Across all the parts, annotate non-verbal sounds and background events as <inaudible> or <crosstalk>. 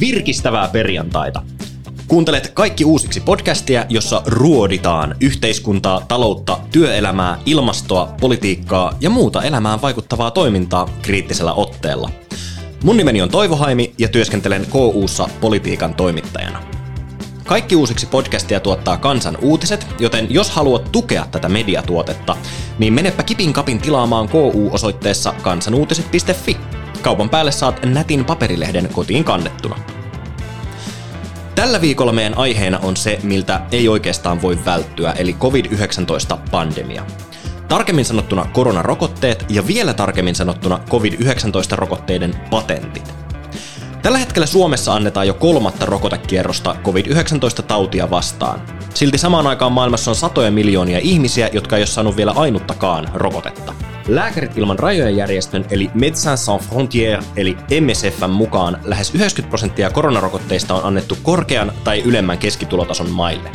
Virkistävää perjantaita. Kuuntelet kaikki uusiksi podcastia, jossa ruoditaan yhteiskuntaa, taloutta, työelämää, ilmastoa, politiikkaa ja muuta elämään vaikuttavaa toimintaa kriittisellä otteella. Mun nimeni on Toivo Haimi ja työskentelen KUssa politiikan toimittajana. Kaikki uusiksi podcastia tuottaa Kansan uutiset, joten jos haluat tukea tätä mediatuotetta, niin menepä kipin kapin tilaamaan KU-osoitteessa kansanuutiset.fi. Kaupan päälle saat nätin paperilehden kotiin kannettuna. Tällä viikolla meidän aiheena on se, miltä ei oikeastaan voi välttyä, eli COVID-19-pandemia. Tarkemmin sanottuna koronarokotteet ja vielä tarkemmin sanottuna COVID-19-rokotteiden patentit. Tällä hetkellä Suomessa annetaan jo kolmatta rokotekierrosta COVID-19-tautia vastaan. Silti samaan aikaan maailmassa on satoja miljoonia ihmisiä, jotka ei ole saanut vielä ainuttakaan rokotetta. Lääkärit ilman rajojen järjestön eli Médecins Sans Frontières eli MSFn mukaan lähes 90 prosenttia koronarokotteista on annettu korkean tai ylemmän keskitulotason maille.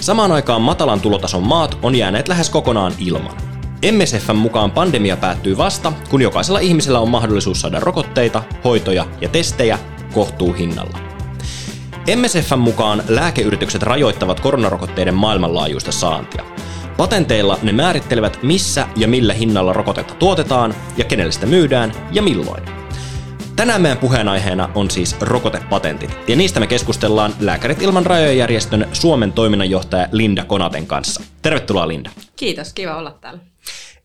Samaan aikaan matalan tulotason maat on jääneet lähes kokonaan ilman. MSFn mukaan pandemia päättyy vasta, kun jokaisella ihmisellä on mahdollisuus saada rokotteita, hoitoja ja testejä kohtuuhinnalla. MSFn mukaan lääkeyritykset rajoittavat koronarokotteiden maailmanlaajuista saantia. Patenteilla ne määrittelevät, missä ja millä hinnalla rokotetta tuotetaan ja kenelle sitä myydään ja milloin. Tänään meidän puheenaiheena on siis rokotepatentit, ja niistä me keskustellaan Lääkärit ilman rajojen järjestön Suomen toiminnanjohtaja Linda Konaten kanssa. Tervetuloa Linda. Kiitos, kiva olla täällä.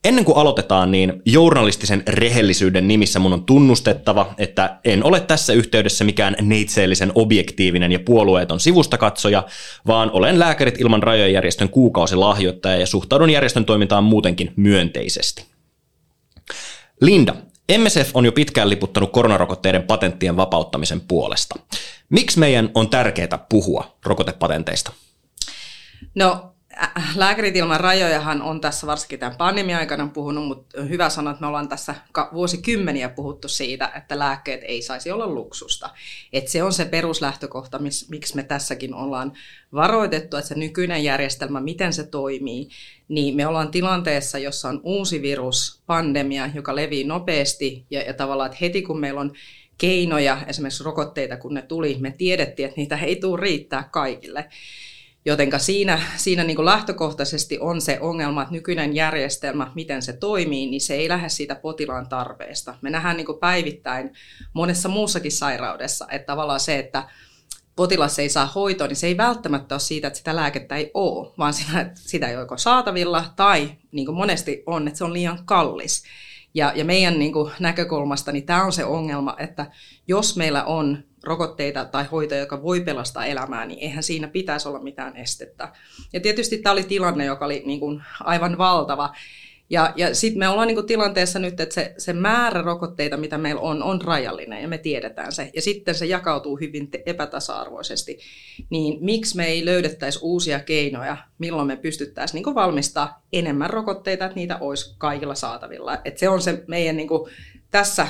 Ennen kuin aloitetaan, niin journalistisen rehellisyyden nimissä mun on tunnustettava, että en ole tässä yhteydessä mikään neitseellisen objektiivinen ja puolueeton sivustakatsoja, vaan olen Lääkärit ilman rajojen järjestön kuukausilahjoittaja ja suhtaudun järjestön toimintaan muutenkin myönteisesti. Linda, MSF on jo pitkään liputtanut koronarokotteiden patenttien vapauttamisen puolesta. Miksi meidän on tärkeää puhua rokotepatenteista? No lääkärit ilman rajojahan on tässä varsinkin tämän pandemia-aikana puhunut, mutta hyvä sanoa, että me ollaan tässä vuosikymmeniä puhuttu siitä, että lääkkeet ei saisi olla luksusta. Että se on se peruslähtökohta, miksi me tässäkin ollaan varoitettu, että se nykyinen järjestelmä, miten se toimii, niin me ollaan tilanteessa, jossa on uusi virus, pandemia, joka levii nopeasti ja, ja tavallaan, että heti kun meillä on keinoja, esimerkiksi rokotteita, kun ne tuli, me tiedettiin, että niitä ei tule riittää kaikille. Jotenka siinä, siinä niin kuin lähtökohtaisesti on se ongelma, että nykyinen järjestelmä, miten se toimii, niin se ei lähde siitä potilaan tarpeesta. Me nähdään niin kuin päivittäin monessa muussakin sairaudessa, että tavallaan se, että potilas ei saa hoitoa, niin se ei välttämättä ole siitä, että sitä lääkettä ei ole, vaan <laughs> sitä, sitä ei ole joko saatavilla tai niin kuin monesti on, että se on liian kallis. Ja, ja meidän niin kuin näkökulmasta niin tämä on se ongelma, että jos meillä on rokotteita tai hoitoja, joka voi pelastaa elämää, niin eihän siinä pitäisi olla mitään estettä. Ja tietysti tämä oli tilanne, joka oli niin kuin aivan valtava. Ja, ja sitten me ollaan niin kuin tilanteessa nyt, että se, se määrä rokotteita, mitä meillä on, on rajallinen ja me tiedetään se. Ja sitten se jakautuu hyvin epätasa-arvoisesti. Niin miksi me ei löydettäisi uusia keinoja, milloin me pystyttäisiin niin valmistaa enemmän rokotteita, että niitä olisi kaikilla saatavilla. Et se on se meidän niin kuin tässä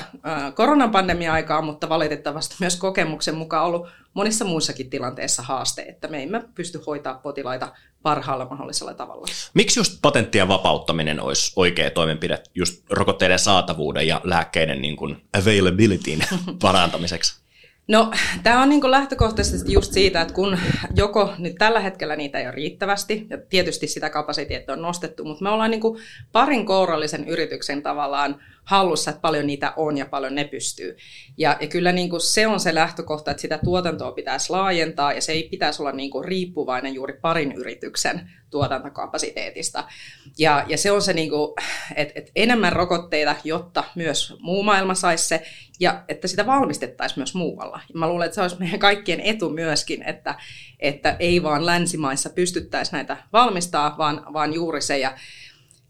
koronan pandemia-aikaa, mutta valitettavasti myös kokemuksen mukaan ollut monissa muissakin tilanteissa haaste, että me emme pysty hoitaa potilaita parhaalla mahdollisella tavalla. Miksi just patenttien vapauttaminen olisi oikea toimenpide just rokotteiden saatavuuden ja lääkkeiden niin kuin availabilityn <laughs> parantamiseksi? No, tämä on niin lähtökohtaisesti just siitä, että kun joko nyt tällä hetkellä niitä ei ole riittävästi, ja tietysti sitä kapasiteettia on nostettu, mutta me ollaan niin parin kourallisen yrityksen tavallaan hallussa, että paljon niitä on ja paljon ne pystyy. Ja, ja kyllä niin kuin se on se lähtökohta, että sitä tuotantoa pitäisi laajentaa ja se ei pitäisi olla niin kuin riippuvainen juuri parin yrityksen tuotantokapasiteetista. Ja, ja se on se, niin kuin, että, että enemmän rokotteita, jotta myös muu maailma saisi se ja että sitä valmistettaisiin myös muualla. Ja mä luulen, että se olisi meidän kaikkien etu myöskin, että, että ei vaan länsimaissa pystyttäisi näitä valmistaa, vaan, vaan juuri se. Ja,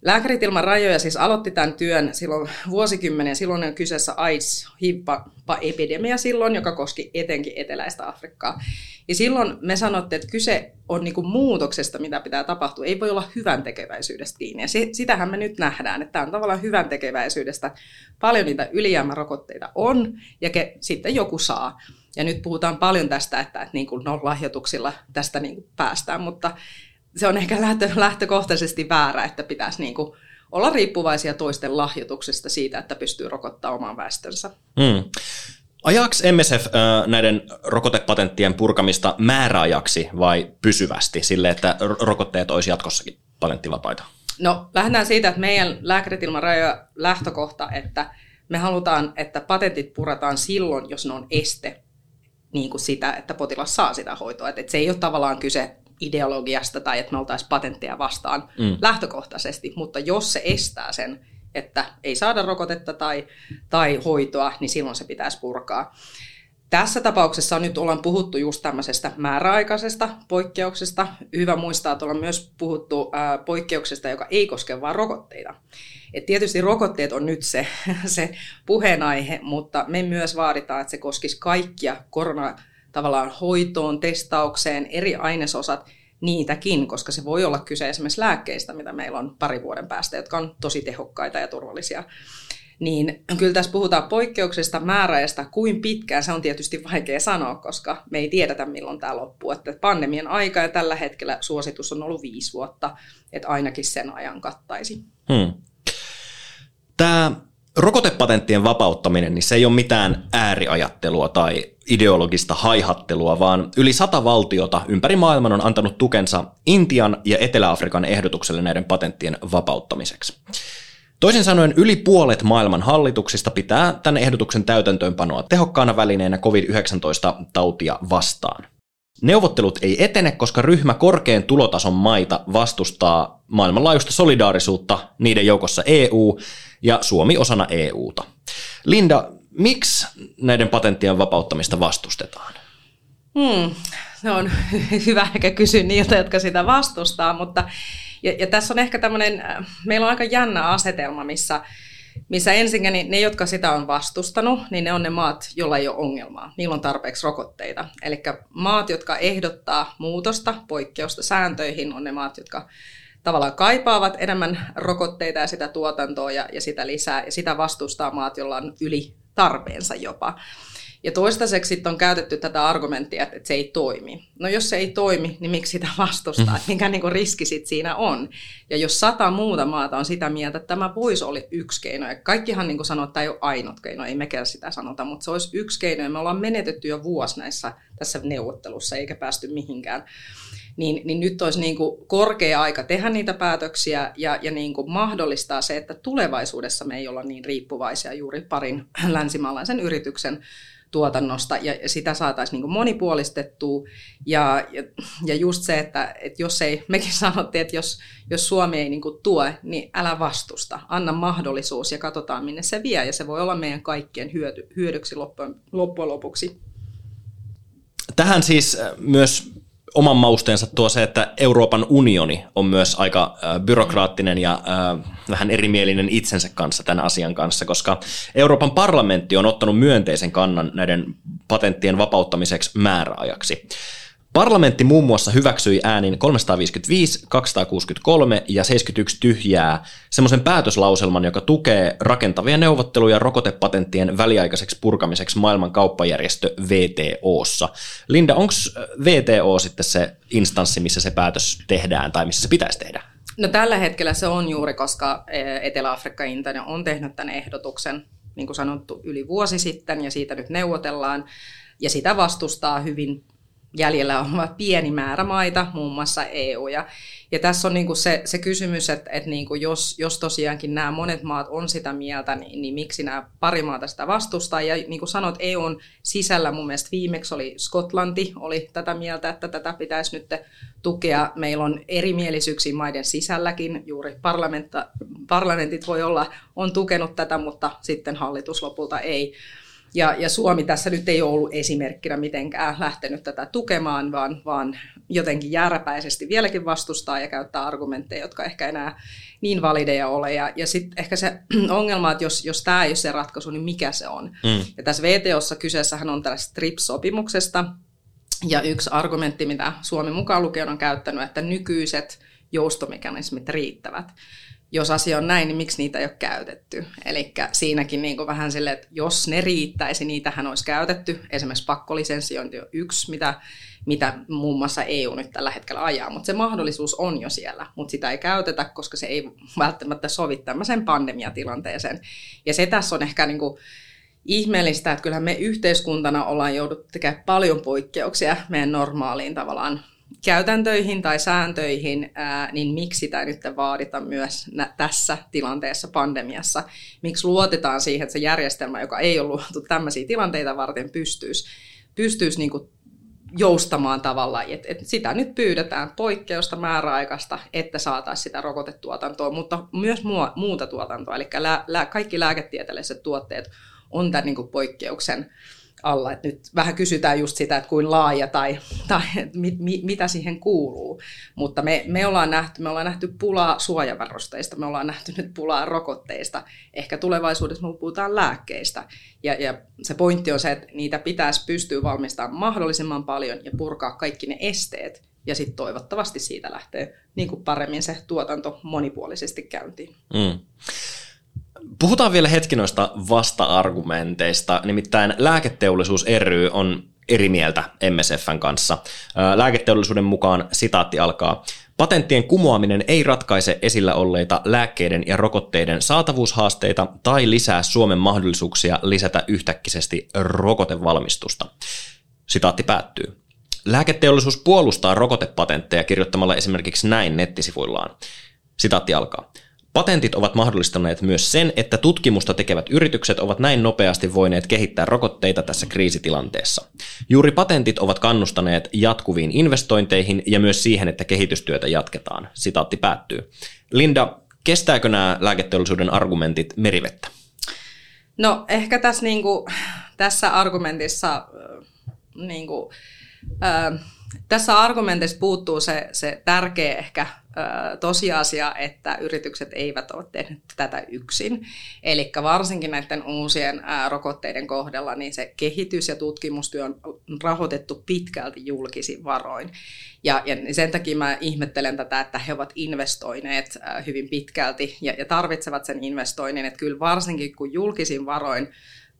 Lääkärit ilman rajoja siis aloitti tämän työn silloin vuosikymmenen. Silloin on kyseessä AIDS, HIV-epidemia silloin, joka koski etenkin eteläistä Afrikkaa. Ja silloin me sanottiin, että kyse on niin kuin muutoksesta, mitä pitää tapahtua. Ei voi olla hyvän tekeväisyydestä kiinni. Ja sitähän me nyt nähdään, että tämä on tavallaan hyvän tekeväisyydestä. Paljon niitä ylijäämärokotteita on, ja ke, sitten joku saa. Ja nyt puhutaan paljon tästä, että, että niin kuin, no, lahjoituksilla tästä niin kuin päästään, mutta se on ehkä lähtö, lähtökohtaisesti väärä, että pitäisi niin kuin olla riippuvaisia toisten lahjoituksesta siitä, että pystyy rokottaa oman väestönsä. Mm. Ajaksi MSF äh, näiden rokotepatenttien purkamista määräajaksi vai pysyvästi, sille että rokotteet olisi jatkossakin patenttivapaita? No lähdetään siitä, että meidän lääkärit ilman rajoja lähtökohta, että me halutaan, että patentit purataan silloin, jos ne on este niin kuin sitä, että potilas saa sitä hoitoa. Että se ei ole tavallaan kyse ideologiasta tai että me oltaisiin patentteja vastaan mm. lähtökohtaisesti, mutta jos se estää sen, että ei saada rokotetta tai, tai hoitoa, niin silloin se pitäisi purkaa. Tässä tapauksessa nyt ollaan puhuttu just tämmöisestä määräaikaisesta poikkeuksesta. Hyvä muistaa, että ollaan myös puhuttu ää, poikkeuksesta, joka ei koske vain rokotteita. Et tietysti rokotteet on nyt se, <laughs> se puheenaihe, mutta me myös vaaditaan, että se koskisi kaikkia korona tavallaan hoitoon, testaukseen, eri ainesosat, niitäkin, koska se voi olla kyse esimerkiksi lääkkeistä, mitä meillä on pari vuoden päästä, jotka on tosi tehokkaita ja turvallisia. Niin kyllä tässä puhutaan poikkeuksesta, määräistä, kuin pitkään, se on tietysti vaikea sanoa, koska me ei tiedetä milloin tämä loppuu. Että pandemian aika ja tällä hetkellä suositus on ollut viisi vuotta, että ainakin sen ajan kattaisi. Hmm. Tämä rokotepatenttien vapauttaminen, niin se ei ole mitään ääriajattelua tai ideologista haihattelua, vaan yli sata valtiota ympäri maailman on antanut tukensa Intian ja Etelä-Afrikan ehdotukselle näiden patenttien vapauttamiseksi. Toisin sanoen yli puolet maailman hallituksista pitää tämän ehdotuksen täytäntöönpanoa tehokkaana välineenä COVID-19-tautia vastaan. Neuvottelut ei etene, koska ryhmä korkean tulotason maita vastustaa maailmanlaajuista solidaarisuutta, niiden joukossa EU ja Suomi osana EUta. Linda, miksi näiden patenttien vapauttamista vastustetaan? Hmm, se on <laughs> hyvä ehkä kysyä niiltä, jotka sitä vastustaa, mutta ja, ja tässä on ehkä tämmöinen, äh, meillä on aika jännä asetelma, missä, missä ensinnäkin niin ne, jotka sitä on vastustanut, niin ne on ne maat, joilla ei ole ongelmaa. Niillä on tarpeeksi rokotteita. Eli maat, jotka ehdottaa muutosta, poikkeusta sääntöihin, on ne maat, jotka tavallaan kaipaavat enemmän rokotteita ja sitä tuotantoa ja, ja sitä lisää, ja sitä vastustaa maat, joilla on yli tarpeensa jopa. Ja toistaiseksi sitten on käytetty tätä argumenttia, että, että se ei toimi. No jos se ei toimi, niin miksi sitä vastustaa? Mm. Mikä niin riski sit siinä on? Ja jos sata muuta maata on sitä mieltä, että tämä voisi olla yksi keino, ja kaikkihan niin sanoo, että tämä ei ole ainut keino, ei mekään sitä sanota, mutta se olisi yksi keino, ja me ollaan menetetty jo vuosi näissä tässä neuvottelussa, eikä päästy mihinkään niin, niin nyt olisi niin kuin korkea aika tehdä niitä päätöksiä ja, ja niin kuin mahdollistaa se, että tulevaisuudessa me ei olla niin riippuvaisia juuri parin länsimaalaisen yrityksen tuotannosta ja sitä saataisiin niin monipuolistettua. Ja, ja, ja just se, että, että jos ei, mekin <laughs> sanottiin, että jos, jos Suomi ei niin tue, niin älä vastusta. Anna mahdollisuus ja katsotaan minne se vie ja se voi olla meidän kaikkien hyödy, hyödyksi loppujen, loppujen lopuksi. Tähän siis myös oman mausteensa tuo se, että Euroopan unioni on myös aika byrokraattinen ja vähän erimielinen itsensä kanssa tämän asian kanssa, koska Euroopan parlamentti on ottanut myönteisen kannan näiden patenttien vapauttamiseksi määräajaksi. Parlamentti muun muassa hyväksyi äänin 355, 263 ja 71 tyhjää semmoisen päätöslauselman, joka tukee rakentavia neuvotteluja rokotepatenttien väliaikaiseksi purkamiseksi maailman kauppajärjestö VTOssa. Linda, onko VTO sitten se instanssi, missä se päätös tehdään tai missä se pitäisi tehdä? No tällä hetkellä se on juuri, koska e, Etelä-Afrikka Intia on tehnyt tämän ehdotuksen, niin kuin sanottu, yli vuosi sitten ja siitä nyt neuvotellaan. Ja sitä vastustaa hyvin jäljellä on pieni määrä maita, muun muassa EU. Ja, ja tässä on niin kuin se, se kysymys, että, että niin kuin jos, jos tosiaankin nämä monet maat on sitä mieltä, niin, niin miksi nämä pari maata sitä vastustaa. Ja niin kuin sanot, EUn sisällä mun mielestä viimeksi oli Skotlanti, oli tätä mieltä, että tätä pitäisi nyt tukea. Meillä on erimielisyyksiä maiden sisälläkin, juuri parlamentit voi olla, on tukenut tätä, mutta sitten hallitus lopulta ei. Ja, ja Suomi tässä nyt ei ollut esimerkkinä mitenkään lähtenyt tätä tukemaan, vaan, vaan jotenkin jääräpäisesti vieläkin vastustaa ja käyttää argumentteja, jotka ehkä enää niin valideja ole. Ja, ja sitten ehkä se <clears throat> ongelma, että jos, jos tämä ei ole se ratkaisu, niin mikä se on? Mm. Ja tässä VTOssa kyseessähän on tällaista TRIPS-sopimuksesta, ja yksi argumentti, mitä Suomi mukaan lukien on käyttänyt, että nykyiset joustomekanismit riittävät jos asia on näin, niin miksi niitä ei ole käytetty? Eli siinäkin niin kuin vähän sille, että jos ne riittäisi, niitähän olisi käytetty. Esimerkiksi pakkolisensiointi on yksi, mitä, mitä muun muassa EU nyt tällä hetkellä ajaa, mutta se mahdollisuus on jo siellä, mutta sitä ei käytetä, koska se ei välttämättä sovi tämmöiseen pandemiatilanteeseen. Ja se tässä on ehkä niin kuin ihmeellistä, että kyllähän me yhteiskuntana ollaan jouduttu tekemään paljon poikkeuksia meidän normaaliin tavallaan käytäntöihin tai sääntöihin, ää, niin miksi sitä nyt vaadita myös tässä tilanteessa pandemiassa? Miksi luotetaan siihen, että se järjestelmä, joka ei ole luotu tämmöisiä tilanteita varten, pystyisi, pystyisi niin joustamaan tavalla, että et sitä nyt pyydetään poikkeusta määräaikaista, että saataisiin sitä rokotetuotantoa, mutta myös muuta tuotantoa, eli kaikki lääketieteelliset tuotteet on tämän niin poikkeuksen alla. Et nyt vähän kysytään just sitä, että kuin laaja tai, tai mit, mit, mitä siihen kuuluu. Mutta me, me, ollaan nähty, me ollaan nähty pulaa suojavarusteista, me ollaan nähty nyt pulaa rokotteista. Ehkä tulevaisuudessa me puhutaan lääkkeistä. Ja, ja se pointti on se, että niitä pitäisi pystyä valmistamaan mahdollisimman paljon ja purkaa kaikki ne esteet. Ja sitten toivottavasti siitä lähtee niin kuin paremmin se tuotanto monipuolisesti käyntiin. Mm. Puhutaan vielä hetki noista vasta-argumenteista, nimittäin lääketeollisuus ry on eri mieltä MSFn kanssa. Lääketeollisuuden mukaan sitaatti alkaa. Patenttien kumoaminen ei ratkaise esillä olleita lääkkeiden ja rokotteiden saatavuushaasteita tai lisää Suomen mahdollisuuksia lisätä yhtäkkisesti rokotevalmistusta. Sitaatti päättyy. Lääketeollisuus puolustaa rokotepatentteja kirjoittamalla esimerkiksi näin nettisivuillaan. Sitaatti alkaa. Patentit ovat mahdollistaneet myös sen, että tutkimusta tekevät yritykset ovat näin nopeasti voineet kehittää rokotteita tässä kriisitilanteessa. Juuri patentit ovat kannustaneet jatkuviin investointeihin ja myös siihen, että kehitystyötä jatketaan. Sitaatti päättyy. Linda, kestääkö nämä lääketeollisuuden argumentit merivettä? No ehkä tässä, niin kuin, tässä argumentissa niin kuin, äh, tässä argumentissa puuttuu se, se tärkeä ehkä tosiasia, että yritykset eivät ole tehneet tätä yksin. Eli varsinkin näiden uusien rokotteiden kohdalla niin se kehitys- ja tutkimustyö on rahoitettu pitkälti julkisin varoin. Ja, ja sen takia mä ihmettelen tätä, että he ovat investoineet hyvin pitkälti ja, ja tarvitsevat sen investoinnin. Että kyllä varsinkin kun julkisin varoin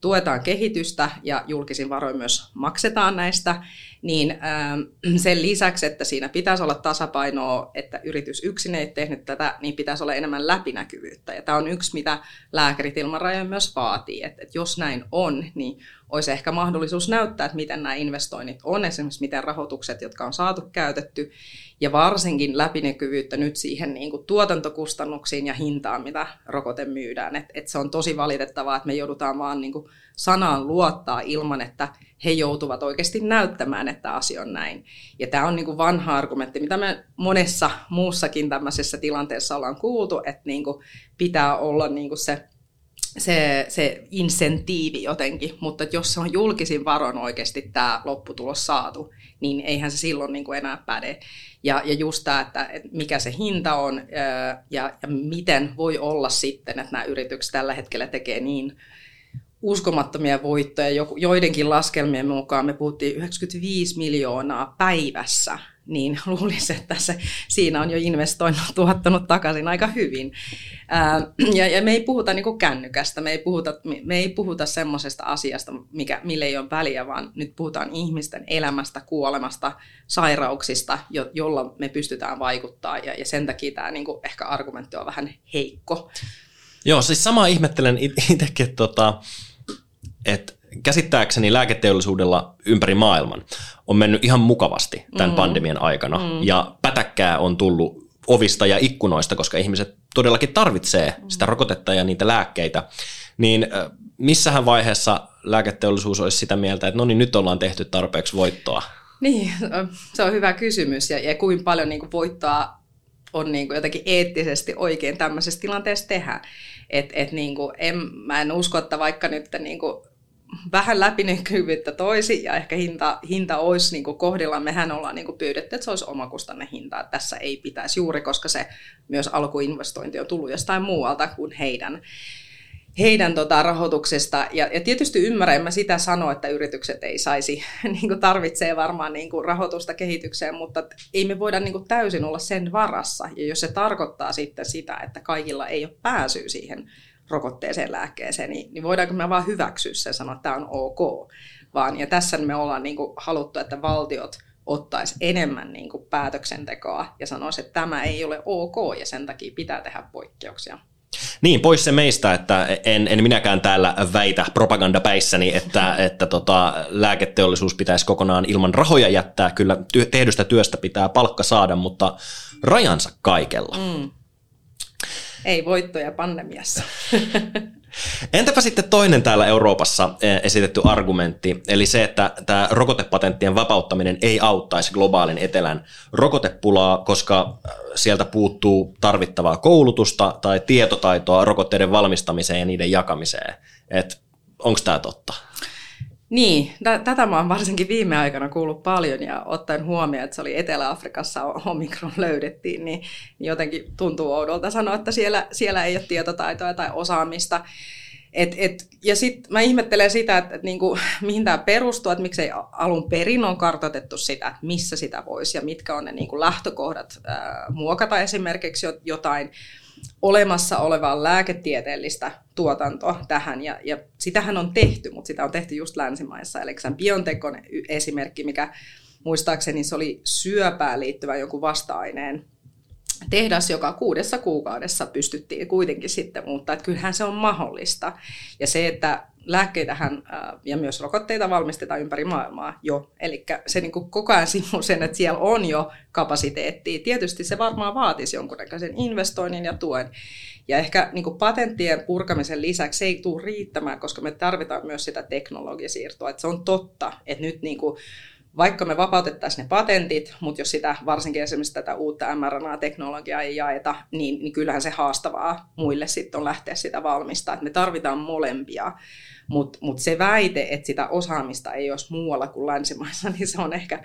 tuetaan kehitystä ja julkisin varoin myös maksetaan näistä, niin ähm, <clears throat> sen lisäksi, että siinä pitäisi olla tasapainoa, että yritys yksin ei tehnyt tätä, niin pitäisi olla enemmän läpinäkyvyyttä. Ja tämä on yksi, mitä lääkärit ilman rajoja myös vaatii, että, että jos näin on, niin olisi ehkä mahdollisuus näyttää, että miten nämä investoinnit on, esimerkiksi miten rahoitukset, jotka on saatu käytetty, ja varsinkin läpinäkyvyyttä nyt siihen niin kuin tuotantokustannuksiin ja hintaan, mitä rokote myydään. Et, et se on tosi valitettavaa, että me joudutaan vaan niin kuin sanaan luottaa ilman, että he joutuvat oikeasti näyttämään, että asia on näin. Ja tämä on niin kuin vanha argumentti, mitä me monessa muussakin tämmöisessä tilanteessa ollaan kuultu, että niin kuin pitää olla niin kuin se se, se insentiivi jotenkin, mutta jos se on julkisin varon oikeasti tämä lopputulos saatu, niin eihän se silloin niin kuin enää päde. Ja, ja just tämä, että, että mikä se hinta on ja, ja miten voi olla sitten, että nämä yritykset tällä hetkellä tekee niin uskomattomia voittoja. Joidenkin laskelmien mukaan me puhuttiin 95 miljoonaa päivässä niin <laughs> luulisin, että se, siinä on jo investoinut, tuottanut takaisin aika hyvin. Ää, ja, ja me ei puhuta niin kuin kännykästä, me ei puhuta, me ei puhuta semmoisesta asiasta, mikä, mille ei ole väliä, vaan nyt puhutaan ihmisten elämästä, kuolemasta, sairauksista, jo, jolla me pystytään vaikuttaa, ja, ja sen takia tämä niin kuin ehkä argumentti on vähän heikko. Joo, siis sama ihmettelen itsekin, että, tota, että käsittääkseni lääketeollisuudella ympäri maailman on mennyt ihan mukavasti tämän mm. pandemian aikana. Mm. Ja pätäkkää on tullut ovista ja ikkunoista, koska ihmiset todellakin tarvitsee mm. sitä rokotetta ja niitä lääkkeitä. Niin missähän vaiheessa lääketeollisuus olisi sitä mieltä, että no niin, nyt ollaan tehty tarpeeksi voittoa? Niin, se on hyvä kysymys. Ja, ja kuinka paljon niin kuin voittoa on niin kuin jotenkin eettisesti oikein tämmöisessä tilanteessa tehdä. Et, et niin kuin en, mä en usko, että vaikka nyt niin kuin vähän läpinäkyvyyttä toisi ja ehkä hinta, hinta olisi niin kuin kohdilla. Mehän ollaan niin kuin pyydetty, että se olisi omakustanne hinta. Tässä ei pitäisi juuri, koska se myös alkuinvestointi on tullut jostain muualta kuin heidän, heidän tota, rahoituksesta. Ja, ja tietysti ymmärrän, mä sitä sanoa, että yritykset ei saisi, <laughs> niin kuin tarvitsee varmaan niin kuin rahoitusta kehitykseen, mutta ei me voida niin kuin täysin olla sen varassa. Ja jos se tarkoittaa sitten sitä, että kaikilla ei ole pääsyä siihen rokotteeseen, lääkkeeseen, niin, niin voidaanko me vaan hyväksyä se ja sanoa, että tämä on ok. Vaan, ja tässä me ollaan niin kuin haluttu, että valtiot ottaisi enemmän niin kuin päätöksentekoa ja sanoisi, että tämä ei ole ok ja sen takia pitää tehdä poikkeuksia. Niin, pois se meistä, että en, en minäkään täällä väitä propagandapäissäni, että, että tota, lääketeollisuus pitäisi kokonaan ilman rahoja jättää. Kyllä ty- tehdystä työstä pitää palkka saada, mutta rajansa kaikella. Mm. Ei voittoja pandemiassa. <laughs> Entäpä sitten toinen täällä Euroopassa eh, esitetty argumentti, eli se, että tämä rokotepatenttien vapauttaminen ei auttaisi globaalin etelän rokotepulaa, koska eh, sieltä puuttuu tarvittavaa koulutusta tai tietotaitoa rokotteiden valmistamiseen ja niiden jakamiseen. Onko tämä totta? Niin, t- tätä mä oon varsinkin viime aikana kuullut paljon ja ottaen huomioon, että se oli Etelä-Afrikassa Omikron löydettiin, niin, jotenkin tuntuu oudolta sanoa, että siellä, siellä ei ole tietotaitoa tai osaamista. Et, et, ja sitten mä ihmettelen sitä, että et niinku, mihin tämä perustuu, että miksei alun perin on kartoitettu sitä, että missä sitä voisi ja mitkä on ne niinku lähtökohdat ää, muokata esimerkiksi jotain olemassa olevaa lääketieteellistä tuotantoa tähän, ja, ja sitähän on tehty, mutta sitä on tehty just länsimaissa. Eli Biontech on esimerkki, mikä muistaakseni se oli syöpään liittyvä joku vasta-aineen tehdas, joka kuudessa kuukaudessa pystyttiin kuitenkin sitten muuttaa, että kyllähän se on mahdollista. Ja se, että lääkkeitähän ja myös rokotteita valmistetaan ympäri maailmaa jo. Eli se niin kuin koko ajan simuu sen, että siellä on jo kapasiteettia. Tietysti se varmaan vaatisi jonkunnäköisen investoinnin ja tuen. Ja ehkä niin kuin patenttien purkamisen lisäksi se ei tule riittämään, koska me tarvitaan myös sitä teknologisiirtoa. Että se on totta, että nyt niin kuin vaikka me vapautettaisiin ne patentit, mutta jos sitä varsinkin esimerkiksi tätä uutta mRNA-teknologiaa ei jaeta, niin, niin kyllähän se haastavaa muille sitten on lähteä sitä valmistaa. Että me tarvitaan molempia. Mutta mut se väite, että sitä osaamista ei olisi muualla kuin länsimaissa, <laughs> niin se on ehkä,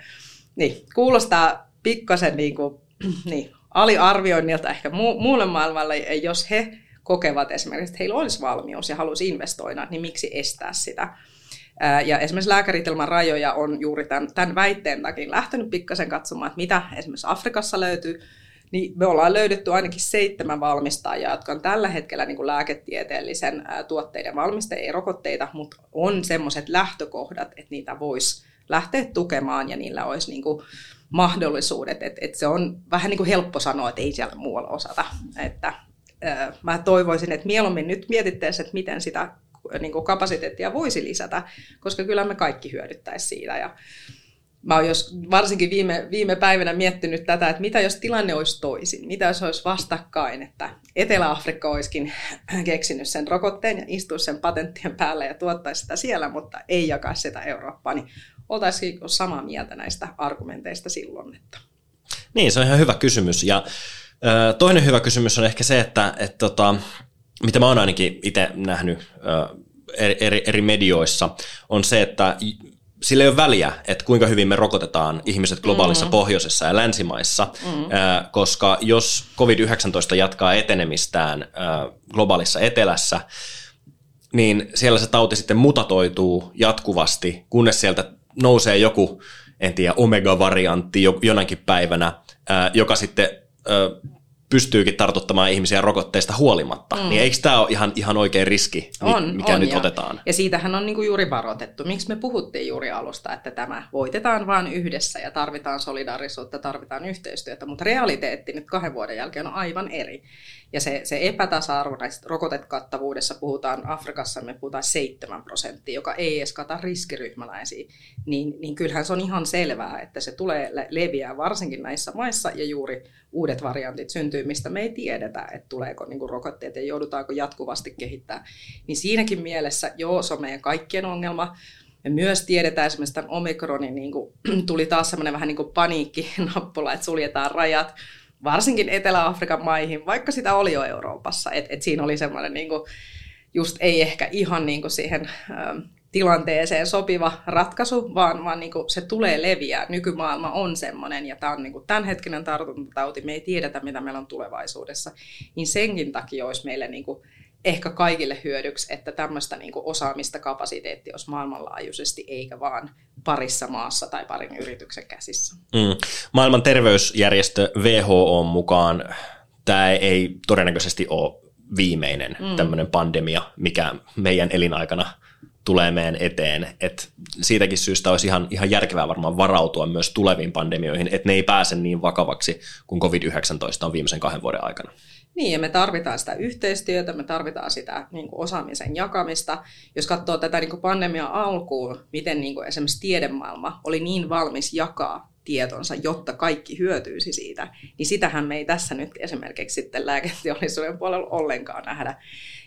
niin, kuulostaa pikkasen niin kuin, <clears throat> niin, aliarvioinnilta ehkä mu- muulle maailmalle, jos he kokevat esimerkiksi, että heillä olisi valmius ja haluaisi investoida, niin miksi estää sitä. Ja esimerkiksi Lääkärit ilman rajoja on juuri tämän, tämän väitteen takia lähtenyt pikkasen katsomaan, että mitä esimerkiksi Afrikassa löytyy, niin me ollaan löydetty ainakin seitsemän valmistajaa, jotka on tällä hetkellä niin kuin lääketieteellisen tuotteiden valmistajia, ei rokotteita, mutta on semmoiset lähtökohdat, että niitä voisi lähteä tukemaan ja niillä olisi niin kuin mahdollisuudet. Että et se on vähän niin kuin helppo sanoa, että ei siellä muualla osata. Että, ää, mä toivoisin, että mieluummin nyt mietittäisiin, että miten sitä niin kuin kapasiteettia voisi lisätä, koska kyllä me kaikki hyödyttäisiin siitä. Ja mä oon jos varsinkin viime, viime päivänä miettinyt tätä, että mitä jos tilanne olisi toisin, mitä jos olisi vastakkain, että Etelä-Afrikka olisikin keksinyt sen rokotteen ja istuisi sen patenttien päälle ja tuottaisi sitä siellä, mutta ei jakaa sitä Eurooppaa, niin oltaisiin samaa mieltä näistä argumenteista silloin. Että. Niin, se on ihan hyvä kysymys. Ja toinen hyvä kysymys on ehkä se, että, että tota, mitä mä oon ainakin itse nähnyt eri, eri, eri medioissa, on se, että sillä ei ole väliä, että kuinka hyvin me rokotetaan ihmiset globaalissa mm. pohjoisessa ja länsimaissa, mm. koska jos COVID-19 jatkaa etenemistään globaalissa etelässä, niin siellä se tauti sitten mutatoituu jatkuvasti, kunnes sieltä nousee joku, en tiedä, omega-variantti jonakin päivänä, joka sitten pystyykin tartuttamaan ihmisiä rokotteista huolimatta, mm. niin eikö tämä ole ihan, ihan oikein riski, on, mikä on, nyt ja, otetaan? Ja siitähän on niinku juuri varoitettu. Miksi me puhuttiin juuri alusta, että tämä voitetaan vain yhdessä ja tarvitaan solidaarisuutta, tarvitaan yhteistyötä, mutta realiteetti nyt kahden vuoden jälkeen on aivan eri. Ja se, se epätasa-arvo näistä rokotekattavuudessa puhutaan, Afrikassa me puhutaan 7 prosenttia, joka ei edes kata riskiryhmäläisiä, niin, niin kyllähän se on ihan selvää, että se tulee leviää varsinkin näissä maissa ja juuri uudet variantit syntyy, mistä me ei tiedetä, että tuleeko niin rokotteet ja joudutaanko jatkuvasti kehittää. Niin siinäkin mielessä, joo, se on meidän kaikkien ongelma, me myös tiedetään esimerkiksi tämän omikronin, niin kuin, <clears throat> tuli taas semmoinen vähän niin kuin paniikkinappula, että suljetaan rajat, varsinkin Etelä-Afrikan maihin, vaikka sitä oli jo Euroopassa. Et, et siinä oli semmoinen niin just ei ehkä ihan niin kuin siihen ähm, tilanteeseen sopiva ratkaisu, vaan, vaan niin kuin se tulee leviää. Nykymaailma on semmoinen, ja tämä on niin kuin tämänhetkinen tartuntatauti, me ei tiedetä, mitä meillä on tulevaisuudessa. Niin senkin takia olisi meille niin kuin ehkä kaikille hyödyksi, että tämmöistä niin kuin osaamista, kapasiteettia olisi maailmanlaajuisesti, eikä vaan parissa maassa tai parin yrityksen käsissä. Mm. Maailman terveysjärjestö WHO mukaan tämä ei todennäköisesti ole viimeinen mm. tämmöinen pandemia, mikä meidän elinaikana tulee meidän eteen. Et siitäkin syystä olisi ihan, ihan järkevää varmaan varautua myös tuleviin pandemioihin, että ne ei pääse niin vakavaksi kuin COVID-19 on viimeisen kahden vuoden aikana. Niin, ja me tarvitaan sitä yhteistyötä, me tarvitaan sitä niin kuin osaamisen jakamista. Jos katsoo tätä niin kuin pandemian alkuun, miten niin kuin esimerkiksi tiedemaailma oli niin valmis jakaa tietonsa, jotta kaikki hyötyisi siitä, niin sitähän me ei tässä nyt esimerkiksi sitten lääketeollisuuden puolella ollenkaan nähdä.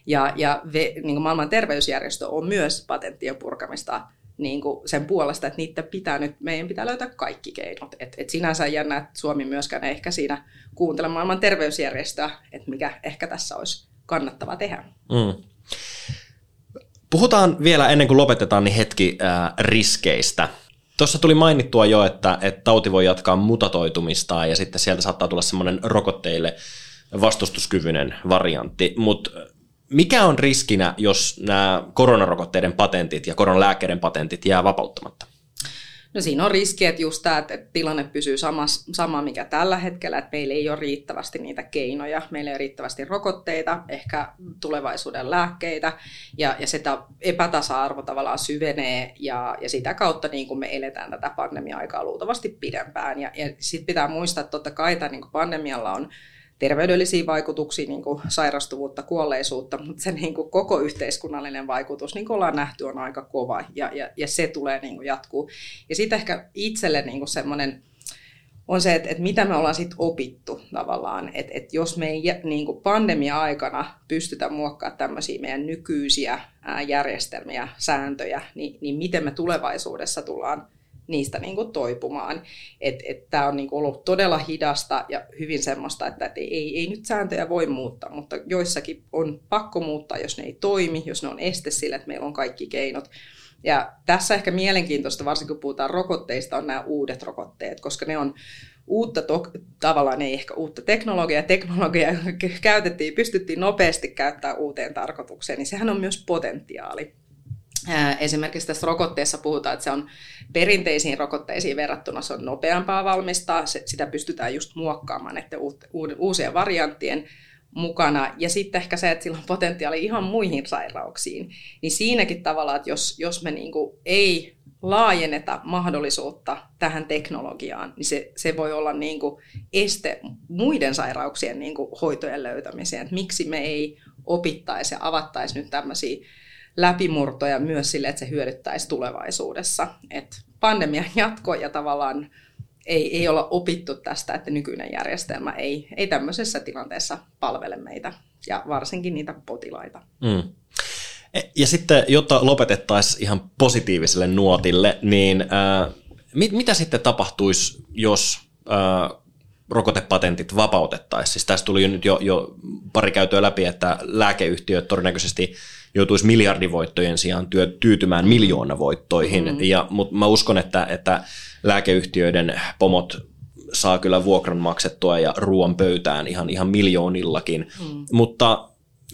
Ja, ja niin maailman terveysjärjestö on myös patenttien purkamista niin kuin sen puolesta, että niitä pitää nyt, meidän pitää löytää kaikki keinot. Et, et sinänsä jännä, että Suomi myöskään ei ehkä siinä kuuntele maailman terveysjärjestöä, että mikä ehkä tässä olisi kannattava tehdä. Mm. Puhutaan vielä ennen kuin lopetetaan niin hetki äh, riskeistä. Tuossa tuli mainittua jo, että, että tauti voi jatkaa mutatoitumista ja sitten sieltä saattaa tulla semmoinen rokotteille vastustuskyvyinen variantti, mutta mikä on riskinä, jos nämä koronarokotteiden patentit ja koronalääkkeiden patentit jää vapauttamatta? No siinä on riski, että just tämä, että tilanne pysyy sama, sama mikä tällä hetkellä, että meillä ei ole riittävästi niitä keinoja, meillä ei ole riittävästi rokotteita, ehkä tulevaisuuden lääkkeitä, ja, ja sitä epätasa-arvo tavallaan syvenee, ja, ja sitä kautta niin kuin me eletään tätä pandemia-aikaa luultavasti pidempään. Ja, ja sitten pitää muistaa, että totta kai tämä niin pandemialla on terveydellisiä vaikutuksia, niin kuin sairastuvuutta, kuolleisuutta, mutta se niin kuin koko yhteiskunnallinen vaikutus, niin kuin ollaan nähty, on aika kova ja, ja, ja se tulee niin kuin jatkuu. Ja sitten ehkä itselle niin kuin semmoinen on se, että, että mitä me ollaan sitten opittu tavallaan, että, että jos me ei niin kuin pandemia-aikana pystytä muokkaamaan tämmöisiä meidän nykyisiä järjestelmiä, sääntöjä, niin, niin miten me tulevaisuudessa tullaan niistä niin kuin toipumaan. Että et, tämä on niin kuin ollut todella hidasta ja hyvin semmoista, että et ei, ei nyt sääntöjä voi muuttaa, mutta joissakin on pakko muuttaa, jos ne ei toimi, jos ne on este sille, että meillä on kaikki keinot. Ja tässä ehkä mielenkiintoista, varsinkin kun puhutaan rokotteista, on nämä uudet rokotteet, koska ne on uutta, to- tavallaan ei ehkä uutta teknologiaa, teknologiaa <laughs> käytettiin, pystyttiin nopeasti käyttämään uuteen tarkoitukseen, niin sehän on myös potentiaali. Esimerkiksi tässä rokotteessa puhutaan, että se on perinteisiin rokotteisiin verrattuna se on nopeampaa valmistaa, se, sitä pystytään just muokkaamaan että uusien varianttien mukana. Ja sitten ehkä se, että sillä on potentiaali ihan muihin sairauksiin. Niin siinäkin tavalla, että jos, jos me niinku ei laajenneta mahdollisuutta tähän teknologiaan, niin se, se voi olla niinku este muiden sairauksien niinku hoitojen löytämiseen. Että miksi me ei opittaisi ja avattaisi nyt tämmöisiä läpimurtoja myös sille, että se hyödyttäisi tulevaisuudessa. Et pandemian <laughs> jatko ja tavallaan ei, ei olla opittu tästä, että nykyinen järjestelmä ei, ei tämmöisessä tilanteessa palvele meitä ja varsinkin niitä potilaita. Mm. E, ja sitten, jotta lopetettaisiin ihan positiiviselle nuotille, niin äh, mit, mitä sitten tapahtuisi, jos äh, rokotepatentit vapautettaisiin? Siis tässä tuli jo nyt jo, jo pari käytöä läpi, että lääkeyhtiöt todennäköisesti joutuisi miljardivoittojen sijaan työ, tyytymään miljoonavoittoihin. Mm. Ja, mutta mä uskon, että, että lääkeyhtiöiden pomot saa kyllä vuokran maksettua ja ruoan pöytään ihan, ihan miljoonillakin. Mm. Mutta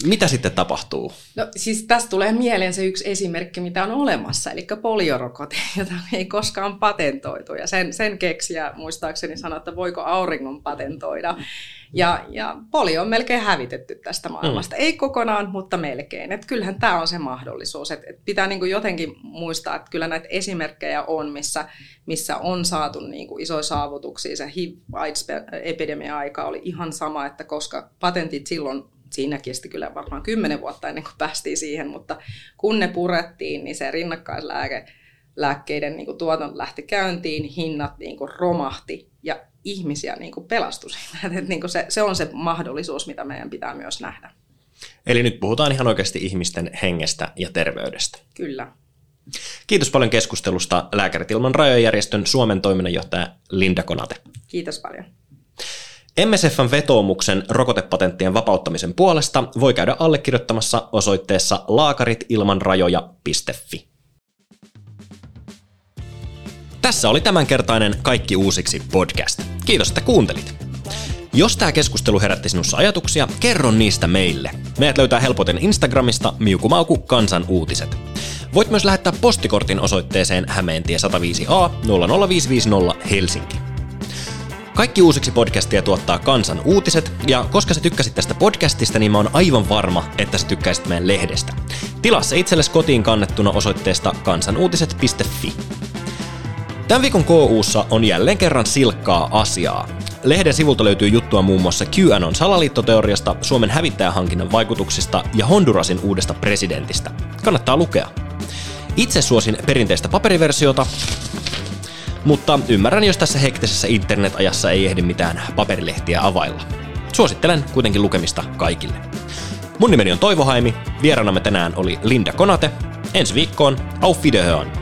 mitä sitten tapahtuu? No siis tästä tulee mieleen se yksi esimerkki, mitä on olemassa, eli poliorokote, <laughs> jota ei koskaan patentoitu. Ja sen, sen keksiä muistaakseni sanoi, että voiko auringon patentoida. Ja, ja poli on melkein hävitetty tästä maailmasta. Mm. Ei kokonaan, mutta melkein. Et kyllähän tämä on se mahdollisuus. Et, et pitää niinku jotenkin muistaa, että kyllä näitä esimerkkejä on, missä, missä on saatu niinku isoja saavutuksia. Se HIV-epidemia-aika oli ihan sama, että koska patentit silloin siinä kesti kyllä varmaan kymmenen vuotta ennen kuin päästiin siihen, mutta kun ne purettiin, niin se rinnakkaislääke lääkkeiden niin tuotanto lähti käyntiin, hinnat niin kuin romahti ja ihmisiä niin kuin pelastui siitä. Että niin kuin se, se on se mahdollisuus, mitä meidän pitää myös nähdä. Eli nyt puhutaan ihan oikeasti ihmisten hengestä ja terveydestä. Kyllä. Kiitos paljon keskustelusta Lääkärit ilman rajojärjestön Suomen toiminnanjohtaja Linda Konate. Kiitos paljon. MSFn vetoomuksen rokotepatenttien vapauttamisen puolesta voi käydä allekirjoittamassa osoitteessa laakaritilmanrajoja.fi. Tässä oli tämänkertainen Kaikki uusiksi podcast. Kiitos, että kuuntelit. Jos tämä keskustelu herätti sinussa ajatuksia, kerro niistä meille. Meidät löytää helpoten Instagramista Miukumauku kansan uutiset. Voit myös lähettää postikortin osoitteeseen Hämeentie 105a 00550 Helsinki. Kaikki uusiksi podcastia tuottaa Kansan uutiset, ja koska sä tykkäsit tästä podcastista, niin mä oon aivan varma, että sä tykkäisit meidän lehdestä. Tilaa se itsellesi kotiin kannettuna osoitteesta kansanuutiset.fi. Tämän viikon KUssa on jälleen kerran silkkaa asiaa. Lehden sivulta löytyy juttua muun muassa QAnon salaliittoteoriasta, Suomen hävittäjähankinnan vaikutuksista ja Hondurasin uudesta presidentistä. Kannattaa lukea. Itse suosin perinteistä paperiversiota, mutta ymmärrän, jos tässä hektisessä internetajassa ei ehdi mitään paperilehtiä availla. Suosittelen kuitenkin lukemista kaikille. Mun nimeni on Toivo Haimi, vieraanamme tänään oli Linda Konate. Ensi viikkoon, auf Wiederhören!